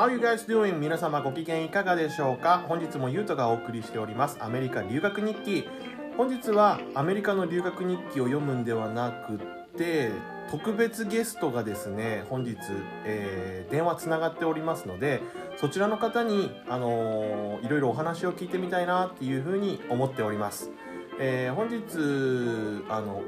How you guys doing? 皆様ご機嫌いかがでしょうか？本日もゆうとがお送りしております。アメリカ留学日記。本日はアメリカの留学日記を読むんではなくて特別ゲストがですね本日、えー電話つながっておりますのでそちらの方に、あのーいろいろお話を聞いてみたいなっていうふうに思っております、えー本日あの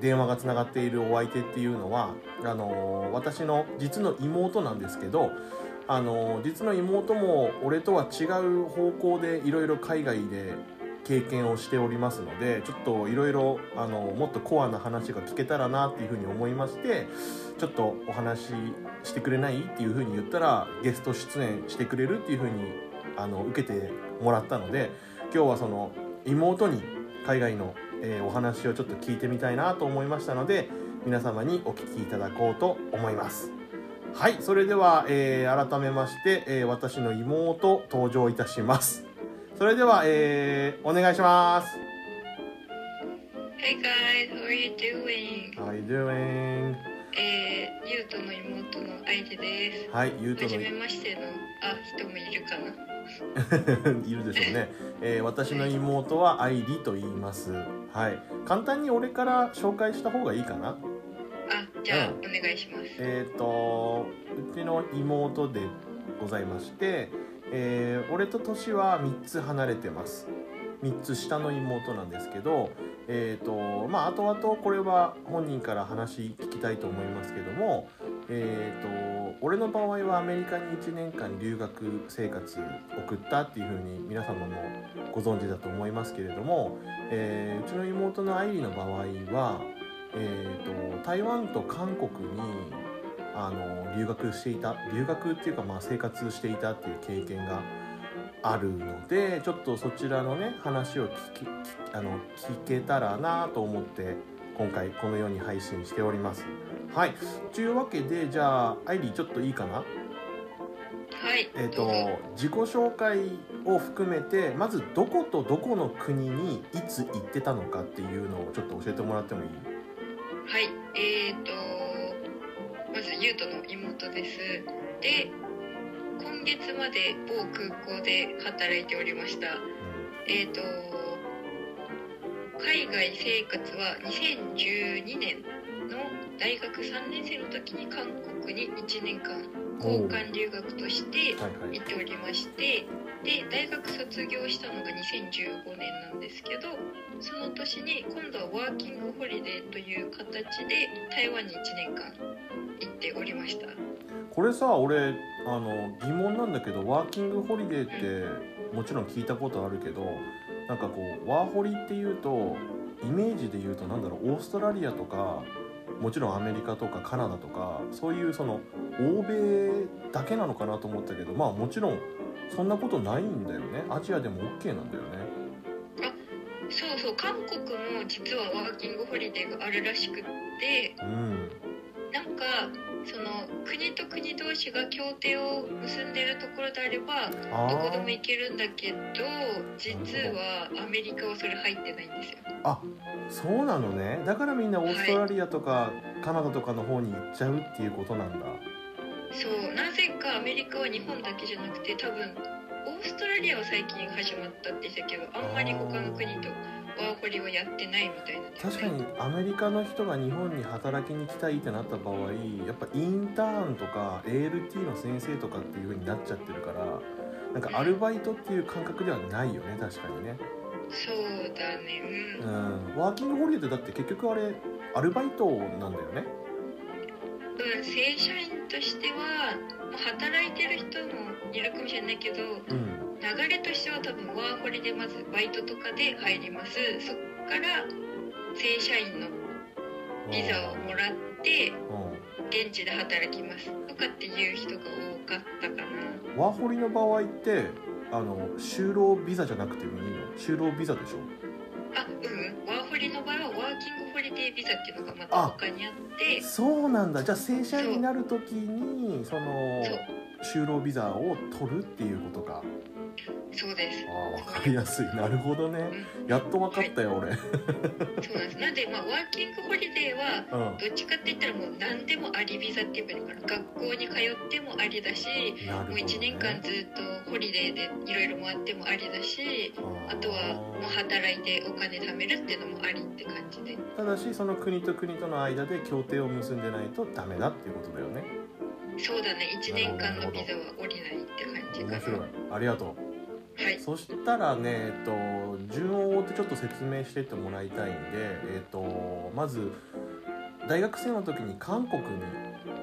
電話がつながっているお相手っていうのはあの私の実の妹なんですけどあの実の妹も俺とは違う方向でいろいろ海外で経験をしておりますのでちょっといろいろあのもっとコアな話が聞けたらなっていうふうに思いましてちょっとお話ししてくれないっていうふうに言ったらゲスト出演してくれるっていうふうにあの受けてもらったので今日はその妹に海外の、えーお話をちょっと聞いてみたいなと思いましたので皆様にお聞きいただこうと思います。はいそれでは、えー改めまして、えー私の妹登場いたしますそれでは、えーお願いします Hey guys, how are you doing? How are you doing? えー、ゆうとの妹の愛理です。はいゆうとはのじめましての、あ、人もいるかな？いるでしょうね、えー私の妹は愛理と言いますはい簡単に俺から紹介した方がいいかな？あ、じゃあ、うんお願いします。えっ、とうちの妹でございまして、えー俺と年は3つ離れてます3つ下の妹なんですけどえっ、とまあ後々これは本人から話聞きたいと思いますけどもえっ、と俺の場合はアメリカに1年間留学生活送ったっていうふうに皆様もご存知だと思いますけれども、えーうちの妹の愛理の場合はえー、と台湾と韓国にあの留学していた留学っていうかまあ生活していたっていう経験があるのでちょっとそちらのね話を聞き聞あの聞けたらなと思って今回このように配信しております。はいというわけでじゃあアイリーちょっといいかな？はい。えっ、とどうぞ自己紹介を含めてまずどことどこの国にいつ行ってたのかっていうのをちょっと教えてもらってもいい？はい。えーと、まず優斗の妹です。で、今月まで某空港で働いておりました。えーと、海外生活は2012年の大学3年生の時に韓国に1年間交換留学としてはいはい。行っておりましてで大学卒業したのが2015年なんですけどその年に今度はワーキングホリデーという形で台湾に1年間行っておりました。これさ俺あの疑問なんだけどワーキングホリデーってもちろん聞いたことあるけどなんかこうワーホリっていうとイメージで言うとなんだろうオーストラリアとかもちろんアメリカとかカナダとかそういうその欧米だけなのかなと思ったけどまあもちろんそんなことないんだよね。アジアでも OK なんだよね。そうそう。韓国も実はワーキングホリデーがあるらしくって。うん。なんかその国と国同士が協定を結んでるところであればあどこでもー行けるんだけど実はアメリカはそれ入ってないんですよ。あそうなのね。だからみんなオーストラリアとかカナダとかの方に行っちゃうっていうことなんだ。そう。なぜかアメリカは日本だけじゃなくて多分オーストラリアは最近始まったって言ってたけどあんまり他の国とワーホリはやってないみたいなね。確かにアメリカの人が日本に働きに来たいってなった場合やっぱインターンとか ALT の先生とかっていう風になっちゃってるからなんかアルバイトっていう感覚ではないよね確かにね。そうだねううん。んワーキングホリデーってだって結局あれアルバイトなんだよね。うん、正社員としてはまあ働いてる人もいるかもしれないけどうん流れとしては多分ワーホリでまずバイトとかで入ります。そっから正社員のビザをもらってうん現地で働きます。とかっていう人が多かったかな。ワーホリの場合ってあの就労ビザじゃなくてもいいの？就労ビザでしょ？あうん。ワーホリの場合はワーキングホリデービザっていうのがまた他にあって。そうなんだ。じゃあ正社員になる時にその就労ビザを取るっていうことかそうです。ああ分かりやすい。なるほどね。やっと分かったよ、俺。そうなんです。なんでまあワーキングホリデーはうん。どっちかって言ったらもう何でもありビザって言えばいいのかな学校に通ってもありだしね、もう1年間ずっとホリデーでいろいろ回ってもありだしあとはもう働いてお金貯めるっていうのもありって感じで。ただしその国と国との間で協定を結んでないとダメだっていうことだよね。そうだね。1年間のビザは降りないって感じかな。面白い。ありがとうはい。そしたらね、えっと、順を追ってちょっと説明してってもらいたいんで、えっと、まず大学生の時に韓国に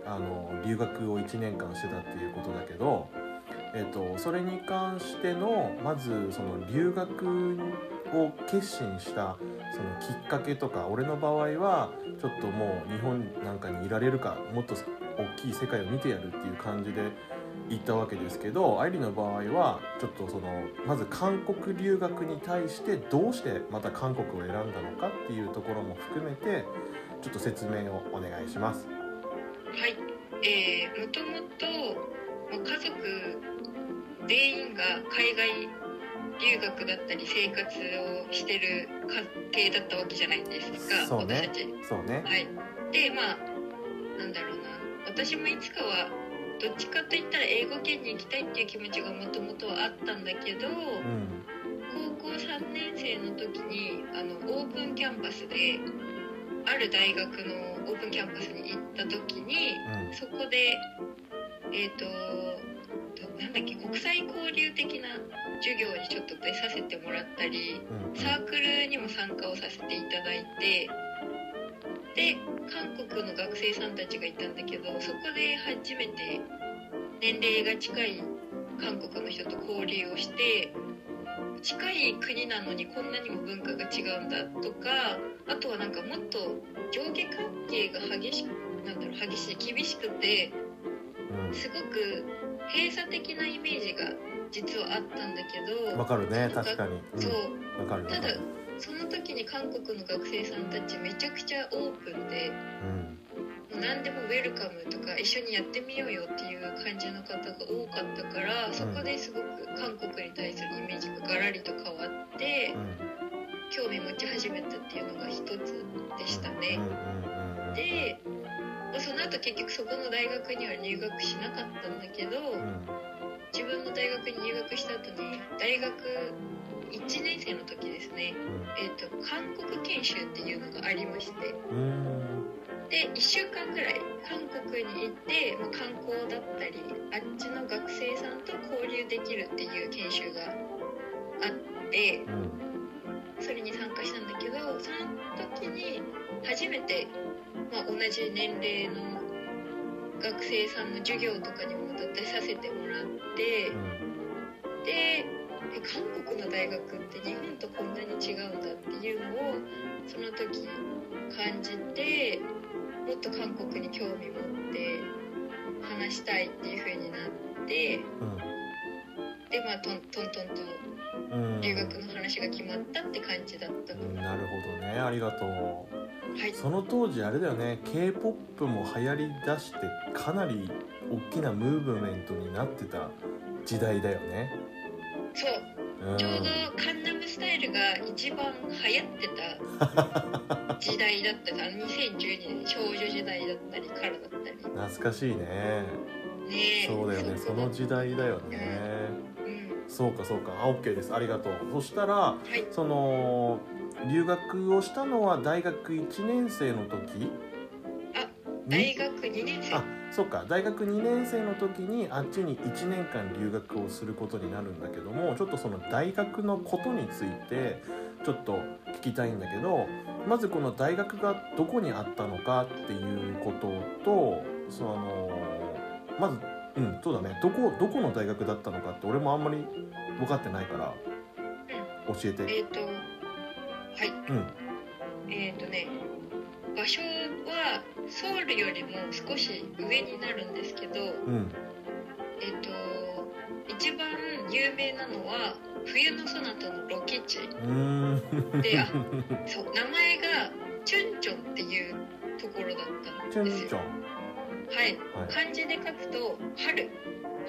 あの留学を1年間してたっていうことだけど、えっと、それに関してのまずその留学を決心したそのきっかけとか俺の場合はちょっともう日本なんかにいられるかもっと大きい世界を見てやるっていう感じで行ったわけですけど愛理の場合はちょっとそのまず韓国留学に対してどうしてまた韓国を選んだのかっていうところも含めてちょっと説明をお願いします。はい。えー、もともとまあ家族全員が海外留学だったり生活をしてる家庭だったわけじゃないですか、そうね。私たち。そうね。はい。でまあなんだろうな。私もいつかはどっちかといったら英語圏に行きたいっていう気持ちがもともとはあったんだけど、うん高校3年生の時にあのオープンキャンパスである大学のオープンキャンパスに行った時にうん。そこでえっ、とどなんだっけ国際交流的な授業にちょっと出させてもらったりうん。サークルにも参加をさせていただいてで韓国の学生さんたちがいたんだけどそこで初めて年齢が近い韓国の人と交流をして近い国なのにこんなにも文化が違うんだとかあとはなんかもっと上下関係が激しくなんだろう激しい厳しくてうんすごく閉鎖的なイメージが実はあったんだけどわかるね確かに。うんそうただる。その時に韓国の学生さんたちめちゃくちゃオープンでうんもう何でもウェルカムとか一緒にやってみようよっていう感じの方が多かったからそこですごく韓国に対するイメージがガラリと変わってうん興味持ち始めたっていうのが一つでしたね。でまあその後結局そこの大学には入学しなかったんだけどうん自分の大学に入学した後に大学1年生の時ですね。えー、と韓国研修っていうのがありまして。で1週間ぐらい韓国に行って、まあ、観光だったりあっちの学生さんと交流できるっていう研修があってそれに参加したんだけどその時に初めて、まあ、同じ年齢の学生さんの授業とかにも出させてもらってでえ韓国の大学って日本とこんなに違うんだっていうのをその時感じてもっと韓国に興味持って話したいっていう風になってでまあトントントンとうん。うん。留学の話が決まったって感じだったの。うんなるほどね。ありがとうはい。その当時あれだよね。K p o p も流行りだしてかなり大きなムーブメントになってた時代だよね。そう。うん。ちょうどカンナムスタイルが一番流行ってた 時代だったから2012年少女時代だったりからだったり。懐かしいね。ねえ。そうだよね。その時代だよね。うん。そうかそうか。あ OK です。ありがとう。そしたらはい。その留学をしたのは大学1年生の時？あに？大学2年生。あそうか。大学2年生の時にあっちに1年間留学をすることになるんだけどもちょっとその大学のことについてちょっと聞きたいんだけどまずこの大学がどこにあったのかっていうこととそのまずうんそうだね。どこどこの大学だったのかって俺もあんまり分かってないから教えて。えっ、とはい。うん。えっ、とね場所はソウルよりも少し上になるんですけどうん。えっ、と一番有名なのは冬のソナタのロケ地。であ そう名前がチュンチョンっていうところだったんですよ。チュンチョン。はい。はい。漢字で書くと春。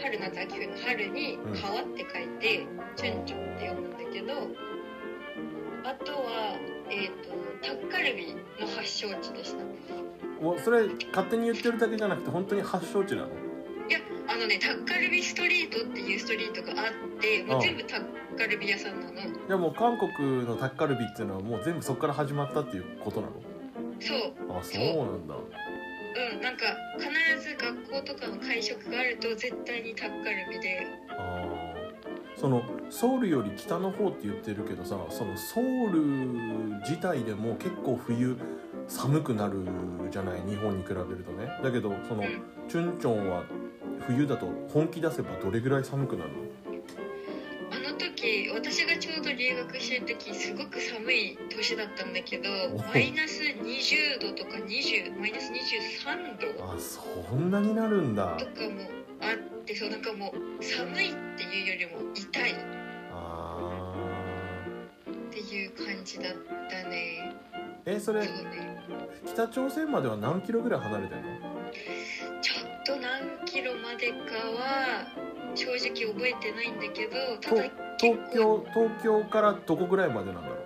春夏秋冬の春にうん。川って書いて、チュンチョンって読むんだけどあとはえっ、とタッカルビの発祥地でした。おそれ勝手に言ってるだけじゃなくて本当に発祥地なの？いやあのねタッカルビストリートっていうストリートがあってもう全部タッカルビ屋さんなの。じゃあもう韓国のタッカルビっていうのはもう全部そこから始まったっていうことなの？そう。あそうなんだ。うんなんか必ず学校とかの会食があると絶対にタッカルビで。あーそのソウルより北の方って言ってるけどさそのソウル自体でも結構冬寒くなるじゃない？日本に比べるとね。だけどそのうん。チュンチョンは冬だと本気出せばどれぐらい寒くなるの？あの時私がちょうど留学してる時すごく寒い年だったんだけどおマイナス20度とか20マイナス23度あそんなになるんだ。とかもあってそうなんかもう寒いっていうよりも痛い。っあていう感じだったね。ーえそれそうね。北朝鮮までは何キロぐらい離れてんの？ちょっと何キロまでかは正直覚えてないんだけどただ東京東京からどこぐらいまでなんだろう？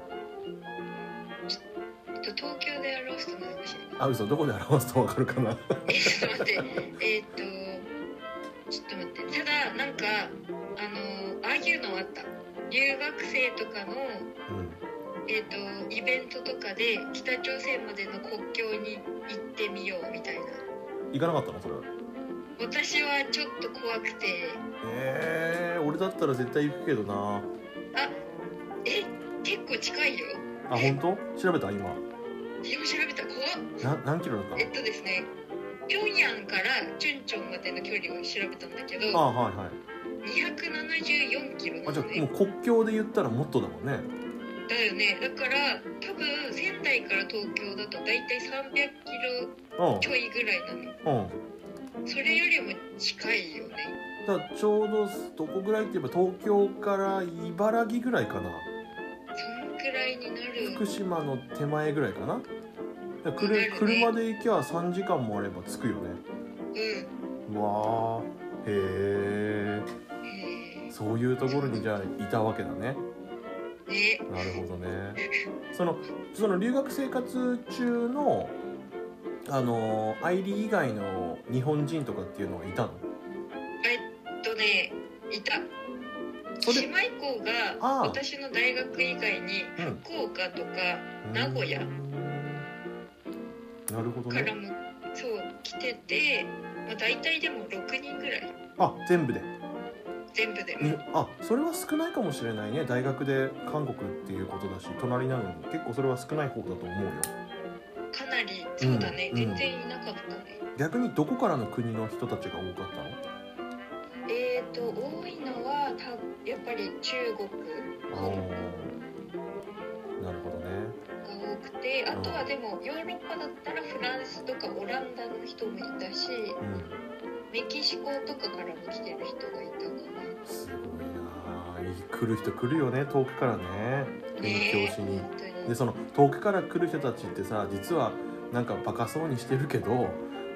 東京で表すと難しい。あ嘘。どこで表すとわかるかな？えちょっと待って。えーっとちょっと待ってただなんかあのああいうのあった。留学生とかのうん。えーっとイベントとかで北朝鮮までの国境に行ってみようみたいな。行かなかったの？それ私はちょっと怖くて。えー、俺だったら絶対行くけどな。え結構近いよ。あ本当？調べた？今。今調べた。怖っ。な何キロだったえっとですね平壌からチュンチョンまでの距離を調べたんだけどあはいはい。274キロなあじゃあもう国境で言ったらもっとだもんね。だよね。だから多分仙台から東京だと大体300キロうん。ちょいぐらいなの。うん。それよりも近いよね。だからちょうどどこぐらいって言えば東京から茨城ぐらいかな。そんくらいになる。福島の手前ぐらいかなくる車で行きゃ3時間もあれば着くよね。うん。うわーへへえそういうところにじゃあいたわけだね。えね。なるほどね。そのその留学生活中のあのアイリー以外の日本人とかっていうのはいたの？えっとねいた。姉妹校が私の大学以外にうん。福岡とか名古屋なるほどね。からもそう来てて、まあ、大体でも6人ぐらい。あ全部で。全部で。にあそれは少ないかもしれないね。大学で韓国っていうことだし隣なのに。結構それは少ない方だと思うよ。かなりそうだね、うん全然いなかったね。逆にどこからの国の人たちが多かったの？えーと多いのはたやっぱり中国。あ香港とはでもヨーロッパだったらフランスとかオランダの人もいたしうメキシコとかからも来てる人がいたかんすごいな。あ来る人来るよね遠くからね。な勉強しに、でその遠くから来る人たちってさ実はなんかバカそうにしてるけど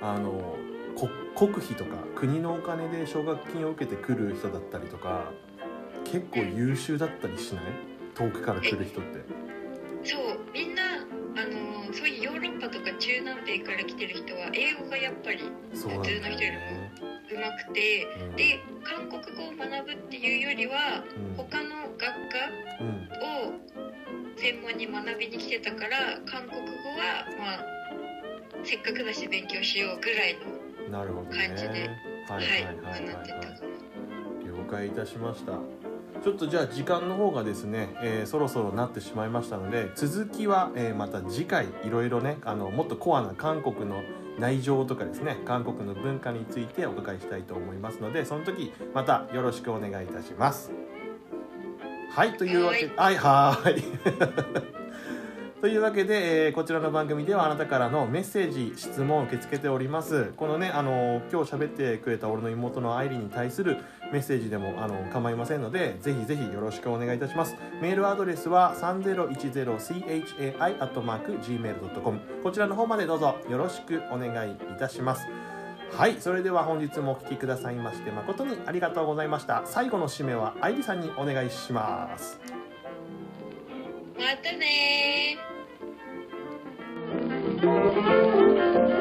あのこ国費とか国のお金で奨学金を受けて来る人だったりとか結構優秀だったりしない？遠くから来る人って。そうみんなそういうヨーロッパとか中南米から来てる人は英語がやっぱりそうなんだよね、うまくてうん、で韓国語を学ぶっていうよりはうん。他の学科うんを専門に学びに来てたから韓国語はまあせっかくだし勉強しようぐらいの感じではいははいいはい。はい、学んでたはいかな。了解いたしましたちょっとじゃあ時間の方がですね、えーそろそろなってしまいましたので続きは、えーまた次回いろいろねあのもっとコアな韓国の内情とかですね韓国の文化についてお伺いしたいと思いますのでその時またよろしくお願いいたします。はいというわけはい。はーいというわけで、えーこちらの番組ではあなたからのメッセージ質問を受け付けております。このねあの今日喋ってくれた俺の妹の愛理に対するメッセージでもあの構いませんのでぜひぜひよろしくお願いいたします。メールアドレスは 3010chai.gmail.com こちらの方までどうぞよろしくお願いいたします。はいそれでは本日もお聞きくださいまして誠にありがとうございました。最後の締めは愛理さんにお願いします。またね Thank you.